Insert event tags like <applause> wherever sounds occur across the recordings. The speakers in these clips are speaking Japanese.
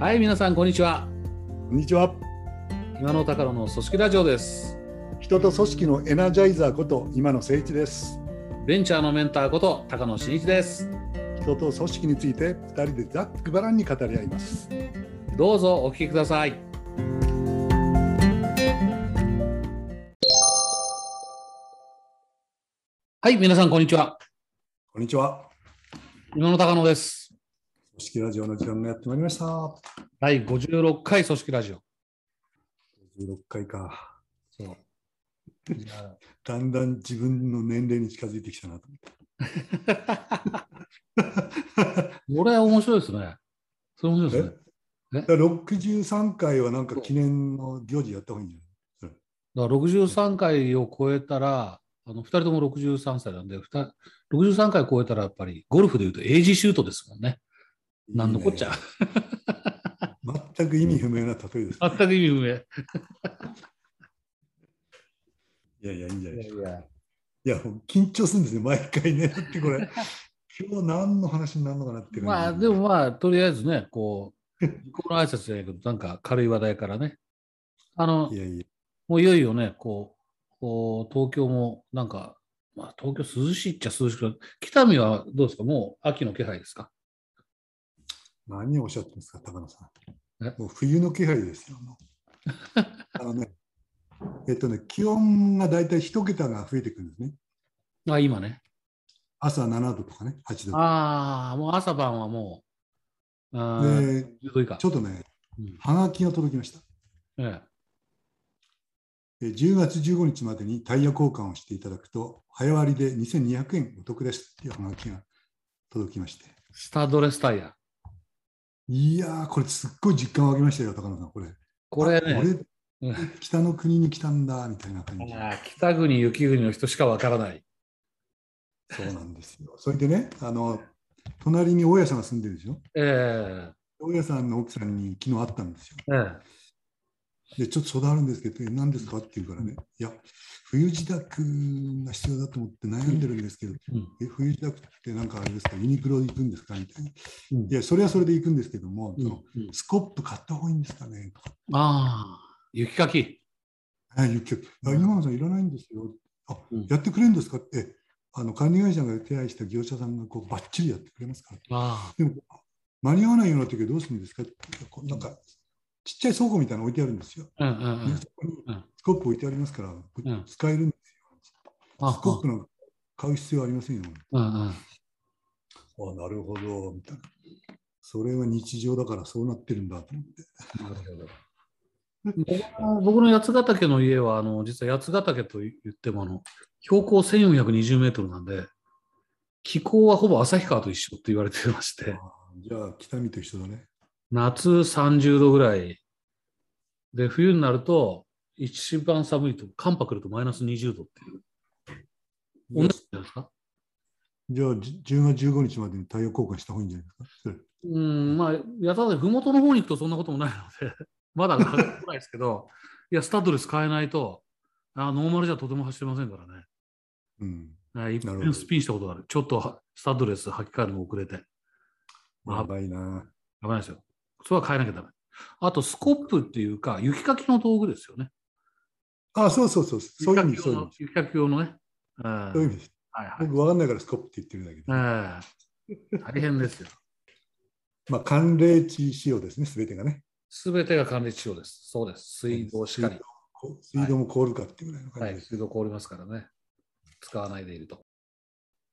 はい、皆さん、こんにちは。こんにちは。今の高野の組織ラジオです。人と組織のエナジャイザーこと今野誠一です。ベンチャーのメンターこと高野真一です。人と組織について二人でざっくばらんに語り合います。どうぞお聞きください。はい、皆さん、こんにちは。こんにちは。今の高野です。組織ラジオの時間がやってまいりました。第56回組織ラジオ。16回か。そうだんだん自分の年齢に近づいてきたなと思って。<laughs> これは面白いですね。それ面白いですね。だから63回はなんか記念の行事やった方がいいんじゃない？だから63回を超えたら、あの2人とも63歳なんで、ふた63回超えたらやっぱりゴルフでいうとエイジシュートですもんね。なんのこっちゃ。いいね全く意味不明な例えです。全く意味不明。いやいや、いいんじゃないでしょうか。いやいや、もう緊張するんですよ、毎回ね。だってこれ、<laughs> 今日何の話になるのかなってまあ、でもまあ、とりあえずね、こう、この挨拶じゃないけど、なんか軽い話題からね。あのい、やいや、もういよいよね、こう、こう東京もなんか、まあ、東京涼しいっちゃ涼しく北見はどうですか？もう秋の気配ですか？何をおっしゃってるんですか、高野さえ？ん。もう冬の気配ですよ。<laughs> あのね、えっとね、気温がだいたい一桁が増えてくるんですね。あ、今ね。朝7度とかね、8度とか。ああ、もう朝晩はもう、あーで、10度以下。ちょっとね、うんはがきが届きました。ええ10月15日までにタイヤ交換をしていただくと、早割りで2200円お得ですっていうはがきが届きまして。え、スタッドレスタイヤ。いやー、これすっごい実感湧きましたよ、高野さん、これ。これあね、俺、北の国に来たんだ、みたいな感じ。北国、雪国の人しかわからない。そうなんですよ。それでね、あの、隣に大家さんが住んでるでしょ？え大家さんの奥さんに昨日会ったんですよ。ええで、ちょっと相談あるんですけど、え何ですかって言うからね、いや、冬支度が必要だと思って悩んでるんですけど、え冬支度ってなんかあれですか、ユニクロ行くんですかみたいな。うん。いや、それはそれで行くんですけども、うん。そのうん。スコップ買った方がいいんですかね。とか。ああ、雪かき。あ、言ってあ今野さんいらないんですよ。あ、うん。やってくれるんですかって、あの管理会社が手配した業者さんがこうバッチリやってくれますから。あでも、間に合わないような時はどうするんですかなんか、ちっちゃい倉庫みたいなの置いてあるんですよ。あ、うんうんうん。ねそこにうんスコップ置いてありますから、ん使えるんですよ。あスコップなんか買う必要ありませんよ。うんうん。あなるほど、みたいな。それは日常だからそうなってるんだと思って。なるほど。僕の八ヶ岳の家は、あの実は八ヶ岳と言ってもあの、標高1420メートルなんで、気候はほぼ旭川と一緒って言われてまして、あじゃあ、北見と一緒だね。夏30度ぐらい、で、冬になると、一番寒いと、寒波来るとマイナス20度っていう。同じじゃないですか？じゃあ、じ10月15日までに太陽交換した方がいいんじゃないですか？うん、まあ、八ヶ岳、ふもとの方に行くとそんなこともないので、<laughs> まだ来ないですけど、いや、スタッドレス変えないと、あノーマルじゃとても走れませんからね。うん。はい一遍スピンしたことがある。ちょっとはスタッドレス履き替えるの遅れて。やばいな。危ないですよ。それは変えなきゃダメ。あと、スコップっていうか、雪かきの道具ですよね。あ、そうそうそう。そういう意味、そういう意味。雪かき用のね。うんそういう意味です。はいはい。僕、わかんないからスコップって言ってるだけで。ええ大変ですよ。<laughs> まあ、寒冷地仕様ですね、すべてがね。すべてが管理仕様です。そうです。水道しかり。水道も凍るかっていうぐらいのはい、感じです。水道凍りますからね。使わないでいると。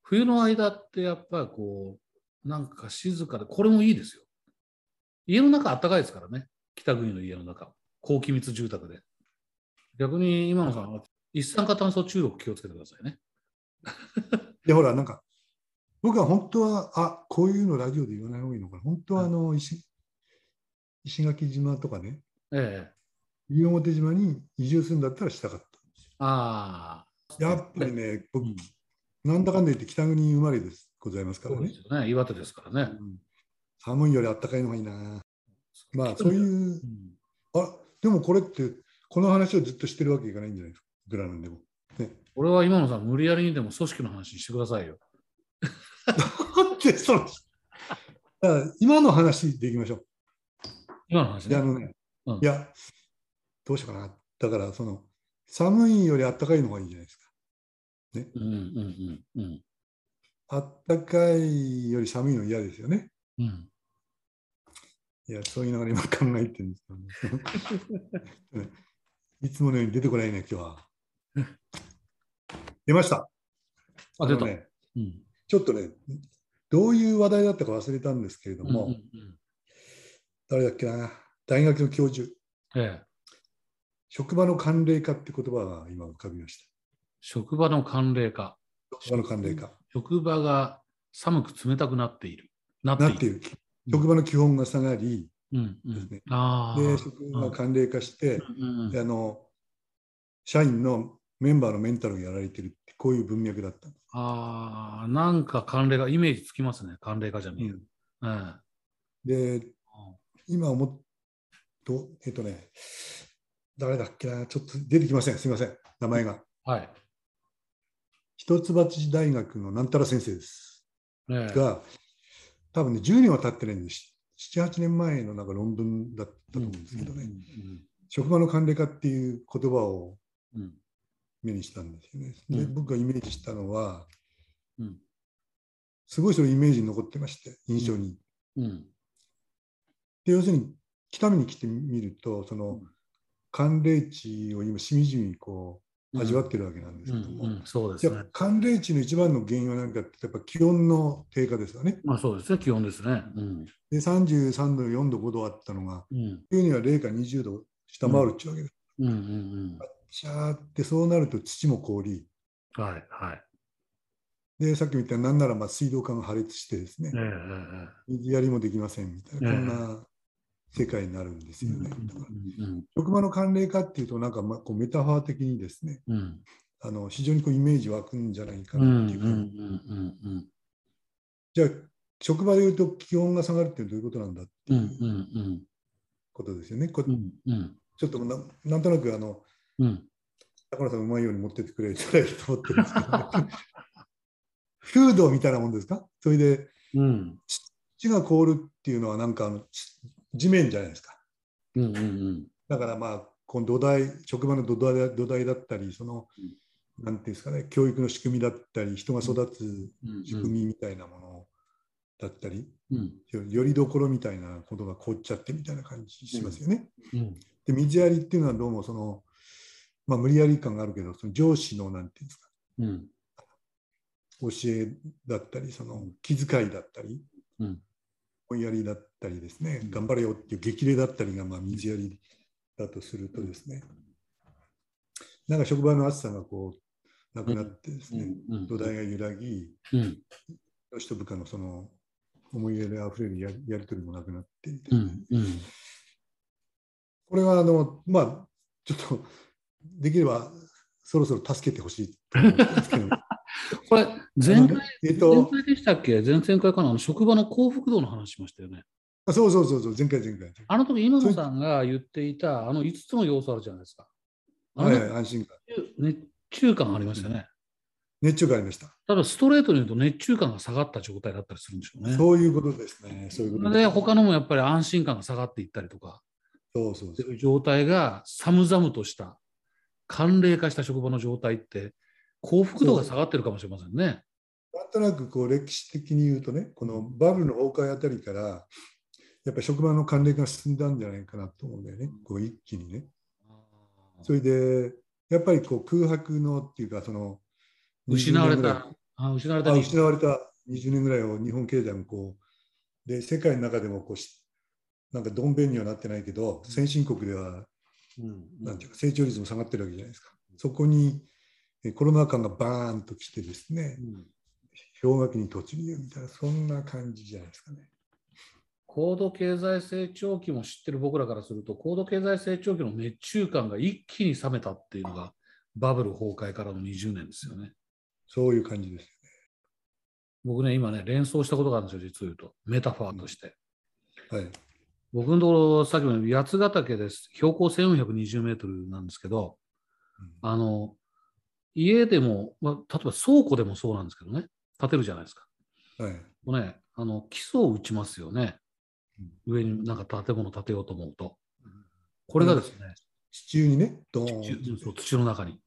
冬の間ってやっぱりこう、なんか静かで、これもいいですよ。家の中あったかいですからね。北国の家の中。高気密住宅で。逆に今野さんは一酸化炭素中毒気をつけてくださいね。で、ほら、なんか、僕は本当は、あこういうのラジオで言わない方がいいのかな。本当は、あの、石石垣島とかね、ええ。西表島に移住するんだったらしたかったんですよ。ああ。やっぱりね、僕うん、なんだかんだ言って北国生まれですございますからねそうで。すよね。岩手ですからね。うん寒いよりあったかいのがいいな。まあ、そういうう、んあでもこれって、この話をずっとしてるわけいかないんじゃない？ですか、いくらなんでも。ね、俺は今野さん、無理やりにでも組織の話してくださいよ。でその今の話でいきましょう。今の話ね。であのね、うんいや、どうしようかな。だから、その、寒いよりあったかいのがいいじゃないですか。うんうんうんうんあったかいより寒いの嫌ですよね。うん。いや、そう言いながら今考えてるんですけど <laughs> ね。いつものように出てこないね、今日は。<laughs> 出ました。あ、出た。のね、うん。ちょっとね、どういう話題だったか忘れたんですけれども、うんうんうん誰だっけな、大学の教授、ええ。職場の慣例化って言葉が今浮かびまし職場の慣例化。た。職場の慣例化。職場が寒く冷たくなっている。なっている。職場の基本が下がり、うんうんですね。で、職場が慣例化して、うんうんであの、社員のメンバーのメンタルをやられてるって、こういう文脈だったんです。ああ、なんか慣例が、イメージつきますね。慣例化じゃねえよ。うんで、今思っと、えっとね、誰だっけな、ちょっと出てきません、すみません、名前が。はい。一橋大学のなんたら先生です。ねえが、多分ね、10年は経ってないんです。7、8年前のなんか論文だったと思うんですけどね、うん職場の慣例化っていう言葉をうん。うん目にしたんですよね。で、うん。僕がイメージしたのは、うん。すごいそれイメージに残ってまして、印象に。うん。で、要するに、北見に来てみると、そのうん。寒冷地を今、しみじみこううん味わってるわけなんですうけども、んうん。そうですね。じゃあ。寒冷地の一番の原因は何かって、やっぱ気温の低下ですよね。まあそうですね、気温ですね。うん。で、33度、4度、5度あったのが、うん。冬には0か20度下回るっていうわけです。うん。うん。シャーってそうなると土も凍り、うん。はい。はい。で、さっきみたいになんならまあ水道管が破裂してですね。ええ、え水やりもできませんみたいな、ええ。こんな世界になるんですえよね。職場の慣例化っていうと、なんかまあこうメタファー的にですね、うん。うんあの非常にこうイメージ湧くんじゃないかなんっていうじゃあ、職場でいうと気温が下がるってどういうことなんだっていうことですよね。こうんうん。ちょっとななんとなくあのうん。高野さんうまいように持ってってくれたらいいと思ってるんですけど、風土みたいなもんですか？それでうん。土が凍るっていうのはなんかあのち地面じゃないですか。うんうんうん。だからまあこの土台職場の土台土台だったりその、なんていうんですかね教育の仕組みだったり人が育つうん。仕組みみたいなものだったり、うん。よりどころみたいなことが凍っちゃってみたいな感じしますよね。うん。で水やりっていうのはどうもその、まあ、無理やり感があるけどその上司のなんていうんですか。うん。教えだったりその気遣いだったりうん追いやりだったりですね、頑張れよっていう激励だったりがまあ水やりだとするとですね、なんか職場の暑さがこうなくなってですね、うん。土台が揺らぎ、うん。上司と部下のその思いやりあふれるややり取りもなくなっていて、うん。うん。これはあの、まあ、ちょっとできればそろそろ助けてほしいと思ってますけど、<laughs> これ前回えっと、回でしたっけ？前々回かな？あの職場の幸福度の話しましたよね。あそうそうそうそう、前回前回。あの時今野さんが言っていたあの5つの要素あるじゃないですか。はいはい、安心感。熱中感ありましたよね。熱中感ありました。ただストレートに言うと熱中感が下がった状態だったりするんでしょうね。そういうことですね。そういうことで他のもやっぱり安心感が下がっていったりとか、そうそうそう状態が寒々とした、寒冷化した職場の状態って、幸福度が下がってるかもしれませんね。なんとなくこう歴史的に言うとね、このバブルの崩壊あたりから、やっぱり職場の慣例が進んだんじゃないかなと思うんだよね、こう一気にね。それで、やっぱりこう空白のっていうか、その失われ20年ぐらい。た、あ失われた。あ失われた。20年ぐらいを日本経済もこう、で、世界の中でもこうし、なんかどんべんにはなってないけど、先進国ではうん。なんていうか成長率も下がってるわけじゃないですか。そこにえコロナ禍がバーンと来てですね、うん氷河期に突入みたいな、そんな感じじゃないですかね。高度経済成長期も知ってる僕らからすると、高度経済成長期の熱中感が一気に冷めたっていうのが、バブル崩壊からの20年ですよね。そういう感じです僕ね、今ね、連想したことがあるんですよ、実を言うと。メタファーとして。よね。はい。僕のところ、さっきも八ヶ岳です。標高1420メートルなんですけど、うんあの、家でも、まあ、例えば倉庫でもそうなんですけどね、建てるじゃないですか。はい。もうね、あの基礎を打ちますよね。上になんか建物建てようと思うと。これがですね、地中にね、ドーン土そう土の中に。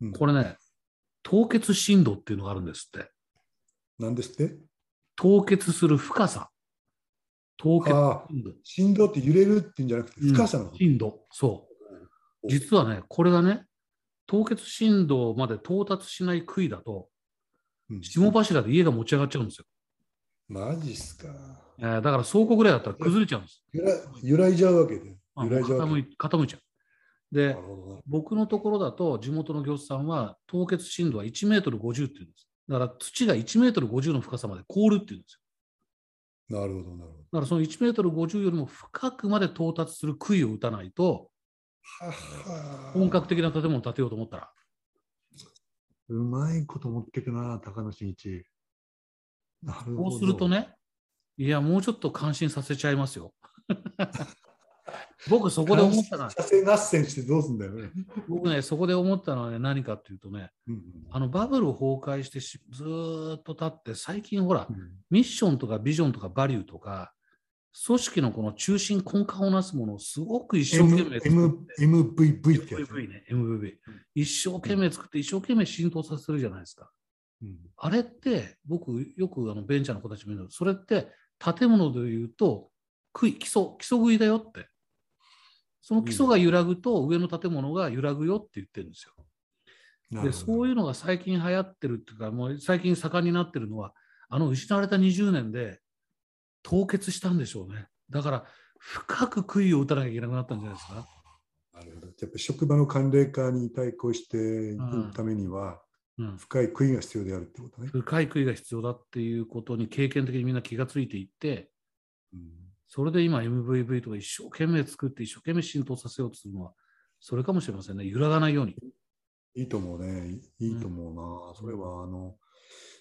うんこれね、凍結深度っていうのがあるんですって。なんですって？凍結する深さ。凍結深度。振動って揺れるっていうんじゃなくて、深さの？こと。深度。そう。実はね、これがね、凍結深度まで到達しない杭だと、うん霜柱で家が持ち上がっちゃうんですよ。マジっすか。えーだから倉庫ぐらいだったら崩れちゃうんです。揺ら揺らいじゃうわけで。あ揺らいじゃう傾い傾いちゃう。で僕のところだと地元の業者さんは凍結深度は1メートル50っていうんです。だから土が1メートル50の深さまで凍るっていうんですよ。なるほど、なるほだからその1メートル50よりも深くまで到達する杭を打たないと、本格的な建物を建てようと思ったら、うまいこと持ってくな、高野真一。なるほど。こうするとね、いや、もうちょっと感心させちゃいますよ。僕、そこで思ったのは、合戦してどうすんだよね。僕ね、そこで思ったのはね、何かっていうとね、うんあのバブル崩壊してしずーっと経って、最近ほらう、んミッションとかビジョンとかバリューとか、組織のこの中心根幹をなすものをすごく一生懸 M 命作 M って、MVP ってやつ。MVV ね、MVV。一生懸命作って、一生懸命浸透させるじゃないですか。うんあれって、僕、よくあのベンチャーの子たちも言うのそれって建物で言うと、杭基礎、基礎食いだよって。その基礎が揺らぐと、上の建物が揺らぐよって言ってるんですよ。で、そういうのが最近流行ってるっていうか、もう最近盛んになってるのは、あの失われた20年で凍結したんでしょうね。だから、深く杭を打たなきゃいけなくなったんじゃないですか。なるほど。やっぱり職場の慣例化に対抗していくためには、うん、深い杭が必要であるってことね。深い杭が必要だっていうことに経験的にみんな気がついていって、うんそれで今 MVV とか一生懸命作って一生懸命浸透させようとするのは、それかもしれませんね。揺らがないように。いいと思うね。いいと思うな。それは、あの、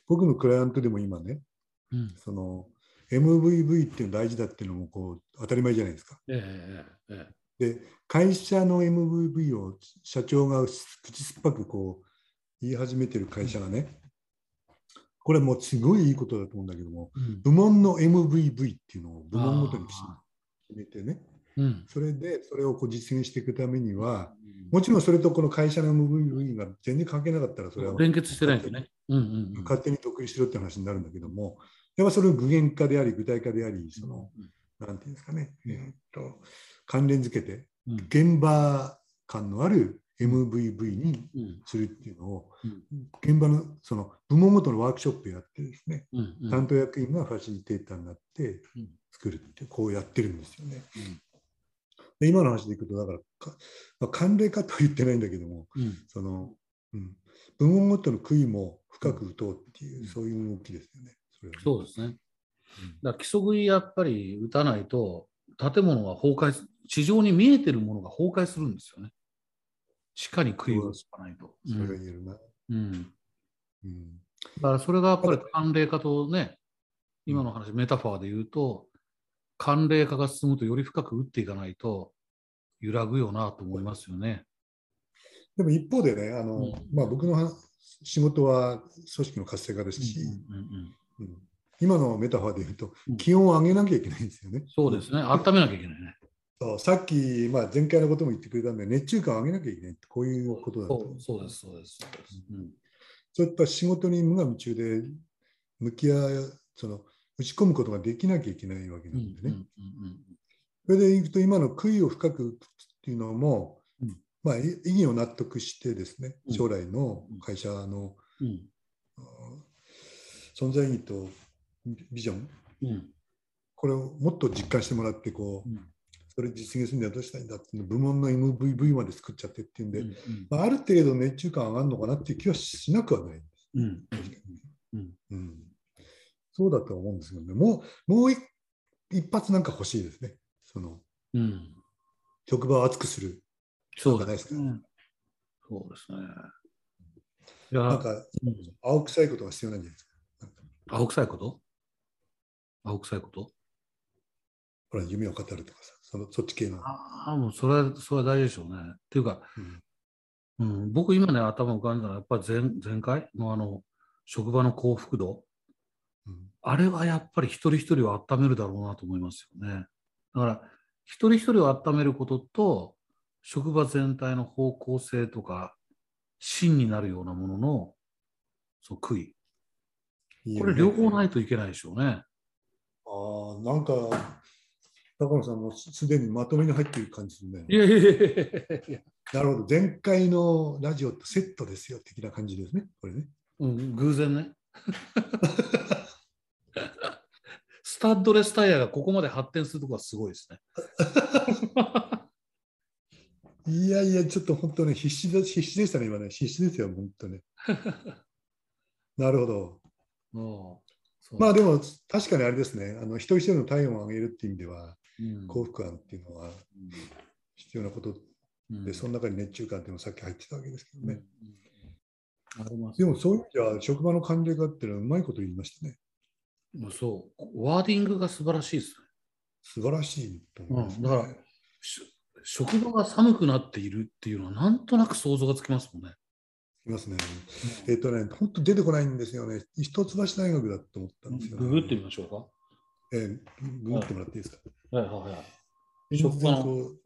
僕のクライアントでも今ね、うん。その、MVV っていうの大事だっていうのもこう当たり前じゃないですか。で、会社の MVV を社長が口酸っぱくこう言い始めてる会社がね、これはもうすごいいいことだと思うんだけども、えうん部門の MVV っていうのを部門ごとに決あめてね、ーうん。それでそれをこう実現していくためには、もちろんそれとこの会社の MVV が全然関係なかったら、それは連結してないとね。うんうんうん。勝手に独立しろって話になるんだけども、やっぱそれを具現化であり、具体化であり、その、なんていうんですかね、えーっと、関連づけて、うん。現場感のある MVV にうん。するっていうのを、うん。現場のその部門ごとのワークショップやってですね、うん。うん。担当役員がファシリテーターになってうん。作るって、こうやってるんですよね。今の話でいくと、だからか、まあ、慣例化とは言ってないんだけども、うん。その、うん、部門ごとの杭も深く打とうっていう、うん。そういう動きですよね。それはねそうですね。だから基礎食いやっぱり打たないと、建物が崩壊す、地上に見えてるものが崩壊するんですよね。地下に杭を打つかないと。それがうん言えるな。うんうんだからそれがやっぱり慣例化とね、今の話、メタファーで言うと、慣例化が進むとより深く打っていかないと揺らぐよなと思いますよね。でも一方でね、あのうんまあ、僕のは仕事は組織の活性化ですし、うんうんうんうん今のメタファーで言うとうん、気温を上げなきゃいけないんですよね。そうですね。温めなきゃいけないね。そうさっき、まあ、前回のことも言ってくれたんで、熱中感を上げなきゃいけないって、こういうことだと思そうそうです、そうです。そうですうんそういった仕事に無我夢中で向き合い、その打ち込むことができなきゃいけないわけうなんんでね。それでいくと、今の杭を深くっていうのも、うんまあ、い意義を納得してですね、うん将来の会社の、うん存在意義とビジョン、うん。これをもっと実感してもらって、こう、うん。それ実現するにはどうしたらいいんだっていうの部門の MVV まで作っちゃってっていうんで、うんまあ、ある程度熱中感上がるのかなっていう気はしなくはない。うん確かにねうん。うん。そうだとは思うんですけどね、もうもう一一発なんか欲しいですね。そのうん。職場を熱くする。そうないですか。ね。そうですね。なん、かうん。青臭いことが必要なんじゃないですか。青臭いこと？青臭いこと？ほら、夢を語るとかさ、そのそっち系の。ああ、もうそれは、それは大事でしょうね。っていうか、うんうん、僕今ね、頭浮かんだのは、やっぱり前前回？のあの、職場の幸福度？うんあれはやっぱり一人一人を温めるだろうなと思いますよね。だから一人一人を温めることと職場全体の方向性とか芯になるようなもののそう悔いこれ両方ないといけないでしょうね。ああ、なんか、高野さんもすでにまとめに入っている感じですね。いやいやいやいやなるほど。前回のラジオとセットですよ、的な感じですね。これね。うん、偶然ね。<laughs> スタッドレスタイヤがここまで発展するところはすごいですね。いやいや、ちょっと本当ね、必死で必死でしたね、今ね。必死ですよ、本当ね。<laughs> なるほど。まあでも、確かにあれですね、あの一人一人の体温を上げるっていう意味では、うん。幸福感っていうのは必要なことうん。で、その中に熱中感っていうのもさっき入ってたわけですけどね。うん。うんあります。でもそういう意味では、職場の関連化っていうのはうまいこと言いましたね。まあそう、ワーディングが素晴らしいですね。素晴らしいと思います、ね。うん。だからし職場が寒くなっているっていうのは、なんとなく想像がつきますもんね。いますね。えっ、とね、本当出てこないんですよね。一橋大学だと思ったんですよ、ね。ググってみましょうか。えーググってもらっていいですか？はいはいはい。全職場今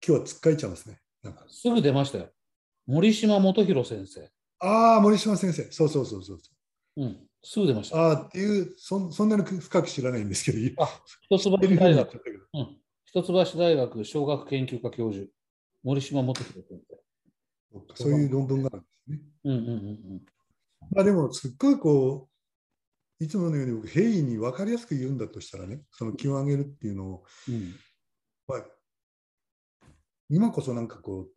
日はつっかえちゃいますね。なんかすぐ出ましたよ。森島元弘先生。ああ、森島先生。そうそうそうそう。うん、すぐ出ました。ああっていうそん、そんなに深く知らないんですけど、いあ一橋大学。うん、一橋大学小学研究科教授、森島元弘先生。そういう論文があるんですね。うんうんうんまあでも、すっごいこう、いつものように僕、平易に分かりやすく言うんだとしたらね、その気を上げるっていうのを、うん。うんまあ、今こそなんかこ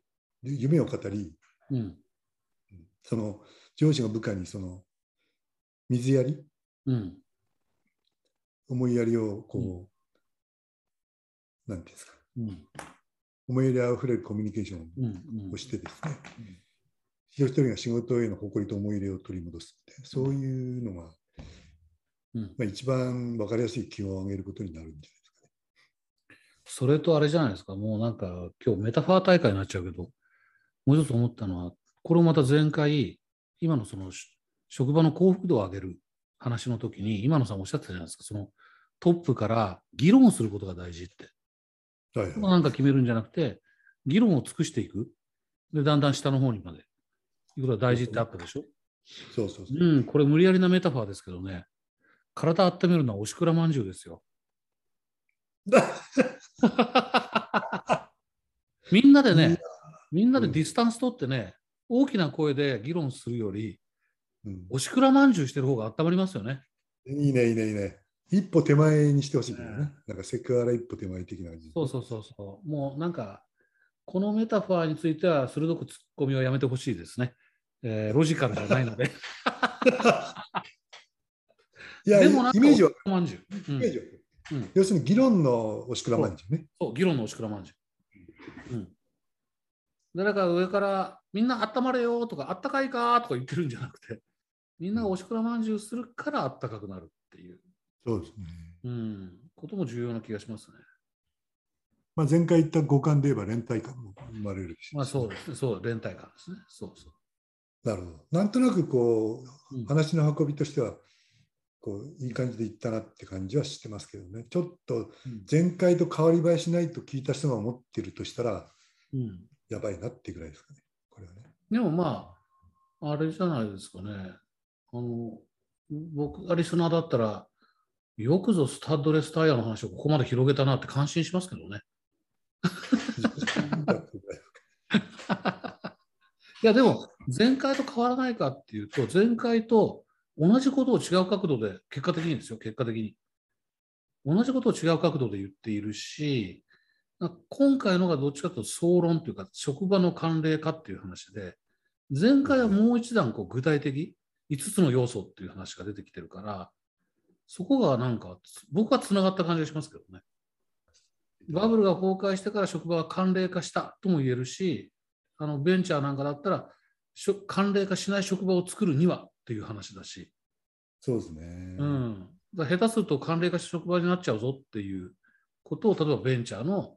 う、夢を語り、うん。その上司が部下にその水やり、うん。思いやりをこう、なんていうんですか、うん思いやりあふれるコミュニケーションをしてですね、うん。一人一人が仕事への誇りと思い入れを取り戻すって、そういうのが、うん。まあ、一番分かりやすい気を上げることになるんじゃないですかね。それとあれじゃないですか、もうなんか今日メタファー大会になっちゃうけど、もう一つ思ったのは、これをまた前回、今のそのし職場の幸福度を上げる話の時に、今野さんおっしゃってたじゃないですか、そのトップから議論をすることが大事って。はいはいなんか決めるんじゃなくて、議論を尽くしていく。で、だんだん下の方にまで。いうことが大事ってあったでしょ？そうそうそう。うん、これ無理やりなメタファーですけどね、体温めるのはおしくらまんじゅうですよ。<laughs> みんなでね、みんなでディスタンス取ってね、大きな声で議論するより、うんおしくらまんじゅうしてる方が温まりますよね。いいね、いいね、いいね。一歩手前にしてほしいけどねね。なんかセクハラ一歩手前的な感じ。そうそうそうそう。もうなんか、このメタファーについては鋭く突っ込みをやめてほしいですね。えーロジカルじゃないので。<laughs> いや、でもなんかイメージは、まんじゅう。うんイメージはうん要するに議論のおしくらまんじゅうね。そう、議論のおしくらまんじゅう。うん。誰か上から、みんなあったまれよとか、あったかいかとか言ってるんじゃなくて、みんながおしくらまんじゅうするからあったかくなるっていう、そうですね。うん、ことも重要な気がしますね。まあ、前回言った五感で言えば連帯感も生まれるし。まあそうですね、そう、連帯感ですね。そうそう。なるほど。なんとなくこう、うん話の運びとしては、こういい感じでいったなって感じはしてますけどね。ちょっとうん前回と変わり映えしないと聞いた人が思ってるとしたら、うん、やばいなってぐらいですかね。これはね。でもまあ、あれじゃないですかね。あの、僕がリスナーだったら、よくぞスタッドレスタイヤの話をここまで広げたなって感心しますけどね。<laughs> いや、でも、前回と変わらないかっていうと、前回と同じことを違う角度で、結果的にですよ、結果的に。同じことを違う角度で言っているし、な今回のがどっちかというと総論というか、職場の慣例化っていう話で、前回はもう一段こう具体的、5つの要素っていう話が出てきてるから、そこがなんか、僕はつながった感じがしますけどね。バブルが崩壊してから職場が慣例化したとも言えるし、あのベンチャーなんかだったら、しょ慣例化しない職場を作るにはっていう話だし、そうですね。うん、だ下手すると慣例化した職場になっちゃうぞっていうことを、例えばベンチャーの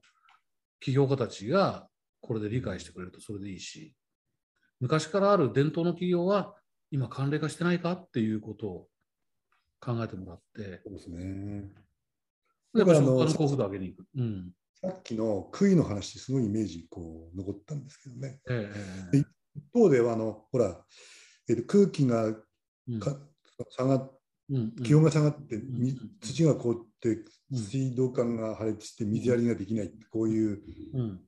起業家たちがこれで理解してくれるとそれでいいし、昔からある伝統の企業は今慣例化してないかっていうことを考えてもらって、そうですね。だからあの幸福度を上げにいく。うん。さっきの杭の話、すごいイメージこう残ったんですけどね。ええええ一方ではあの、ほら、えっと空気がうんか下が気温が下がって、土が凍って、うん水道管が破裂して水やりができない、こういううん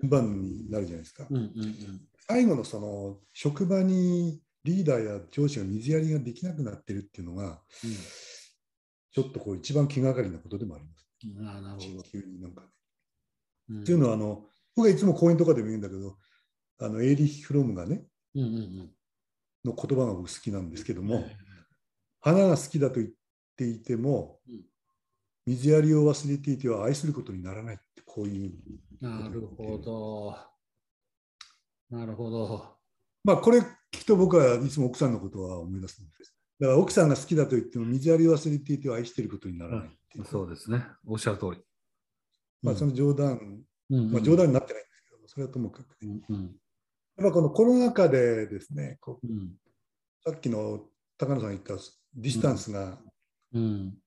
順番になるじゃないですか。うんうんうん最後のその職場にリーダーや上司が水やりができなくなってるっていうのが、ちょっとこう一番気がかりなことでもあります。うんああ、なるほど。地球になんかね。うんっていうのはあの、僕はいつも講演とかでも言うんだけど、あのエーリッヒ・フロムがね、うんうんの言葉が僕好きなんですけどうんも、花が好きだと言っていてもうん、水やりを忘れていては愛することにならないって、こういう。なるほど。なるほど。まあ、これ聞くと僕はいつも奥さんのことは思い出すんです。だから奥さんが好きだと言っても、水やりを忘れていては愛していることにならないいう。そうですね。おっしゃる通り。まあ、その冗談、うんまあ、冗談になってないんですけど、それはともかくね。うんうんやっぱこのコロナ禍でですね、こううんさっきの高野さんが言ったディスタンスがうん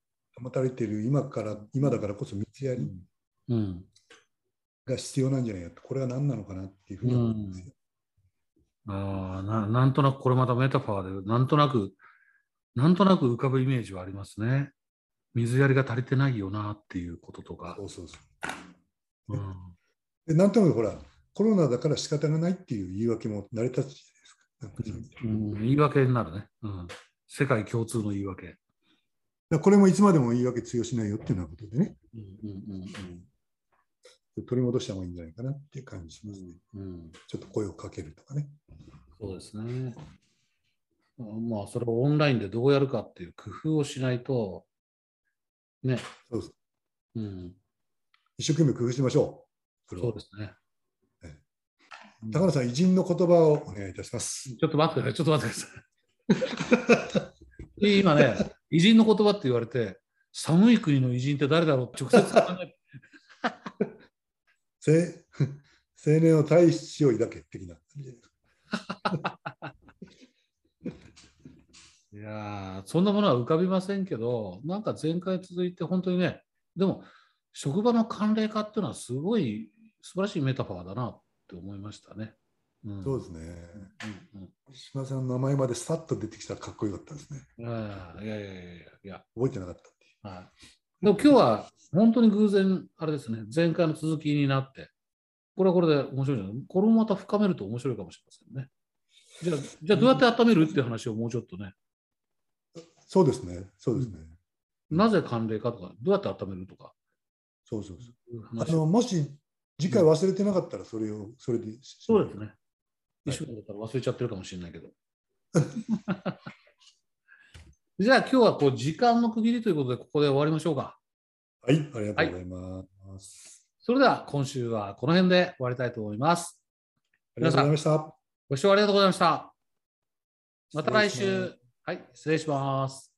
保たれている今から、今だからこそ水やりうんが必要なんじゃないかと、これは何なのかなっていうふうに思うんですよ。ああな、なんとなくこれまたメタファーで、なんとなく、なんとなく浮かぶイメージはありますね。水やりが足りてないよなっていうこととかそ。うそうそううんでなんとなくほら、コロナだから仕方がないっていう言い訳も成り立つじゃないですか。うん、言い訳になるね、うん。世界共通の言い訳。これもいつまでも言い訳通用しないよっていうようなことでね、うんうん取り戻した方がいいんじゃないかなっていう感じしますね。うんうん、ちょっと声をかけるとかね。そうですね。あまあ、それをオンラインでどうやるかっていう工夫をしないと、ね。そうですうん、一生懸命工夫しましょう。そうですね。高野さん、偉人の言葉をお願いいたします。ちょっと待ってください、ちょっと待ってください。今ね、偉人の言葉って言われて、寒い国の偉人って誰だろう直接考え <laughs> 青年を大志を抱け的な感じです。いやーそんなものは浮かびませんけど、なんか前回続いて本当にね、でも、職場の慣例化っていうのはすごい素晴らしいメタファーだなって思いましたね。うん、そうですね。うんうん島さんの名前までさっと出てきたらかっこよかったですね。ああいやいやいやいやいや、覚えてなかったっていう。はい。でも今日は本当に偶然、あれですね、前回の続きになって、これはこれで面白いじゃないこれもまた深めると面白いかもしれませんね。じゃあ、じゃあどうやって温めるっていう話をもうちょっとね、そうですね。そうですね。なぜ寒冷かとか、どうやって温めるとか、そうそうそう。あのもし次回忘れてなかったらそれを、それで。そうですね。一週間だったら忘れちゃってるかもしれないけど。<laughs> じゃあ今日はこう時間の区切りということで、ここで終わりましょうか。はい、ありがとうございます。それでは今週はこの辺で終わりたいと思います。ありがとうございました。ご視聴ありがとうございました。また来週。はい、失礼します。